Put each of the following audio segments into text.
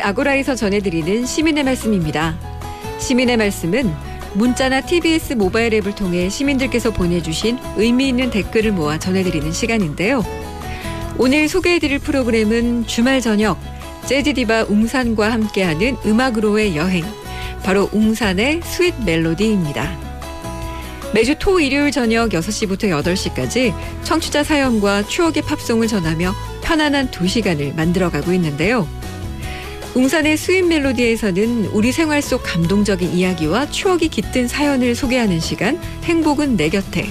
아고라에서 전해드리는 시민의 말씀입니다. 시민의 말씀은 문자나 TBS 모바일 앱을 통해 시민들께서 보내주신 의미 있는 댓글을 모아 전해드리는 시간인데요. 오늘 소개해드릴 프로그램은 주말 저녁 재즈디바 웅산과 함께하는 음악으로의 여행 바로 웅산의 스윗 멜로디입니다. 매주 토 일요일 저녁 6시부터 8시까지 청취자 사연과 추억의 팝송을 전하며 편안한 2시간을 만들어가고 있는데요. 웅산의 Sweet Melody에서는 우리 생활 속 감동적인 이야기와 추억이 깃든 사연을 소개하는 시간 행복은 내 곁에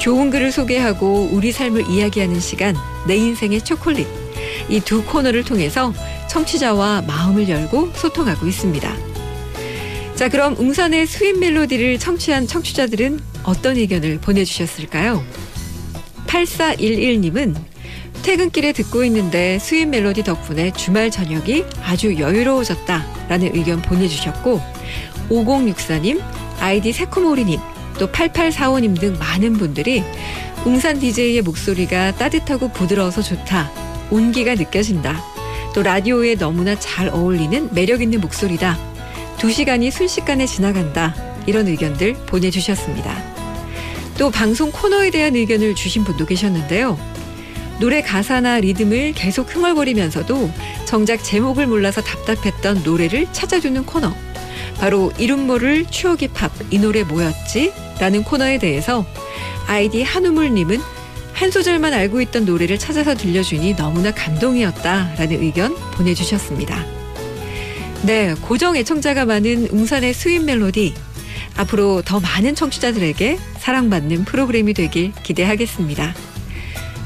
좋은 글을 소개하고 우리 삶을 이야기하는 시간 내 인생의 초콜릿 이 두 코너를 통해서 청취자와 마음을 열고 소통하고 있습니다. 자 그럼 웅산의 Sweet Melody를 청취한 청취자들은 어떤 의견을 보내주셨을까요? 8411님은 퇴근길에 듣고 있는데 Sweet Melody 덕분에 주말 저녁이 아주 여유로워졌다라는 의견 보내주셨고 5064님, 아이디 새코모리님, 또 8845님 등 많은 분들이 웅산 DJ의 목소리가 따뜻하고 부드러워서 좋다. 온기가 느껴진다. 또 라디오에 너무나 잘 어울리는 매력 있는 목소리다. 두 시간이 순식간에 지나간다. 이런 의견들 보내주셨습니다. 또 방송 코너에 대한 의견을 주신 분도 계셨는데요. 노래 가사나 리듬을 계속 흥얼거리면서도 정작 제목을 몰라서 답답했던 노래를 찾아주는 코너. 바로 이름 모를 추억의 팝, 이 노래 뭐였지? 라는 코너에 대해서 아이디 한우물님은 한 소절만 알고 있던 노래를 찾아서 들려주니 너무나 감동이었다. 라는 의견 보내주셨습니다. 네, 고정 애청자가 많은 웅산의 Sweet Melody. 앞으로 더 많은 청취자들에게 사랑받는 프로그램이 되길 기대하겠습니다.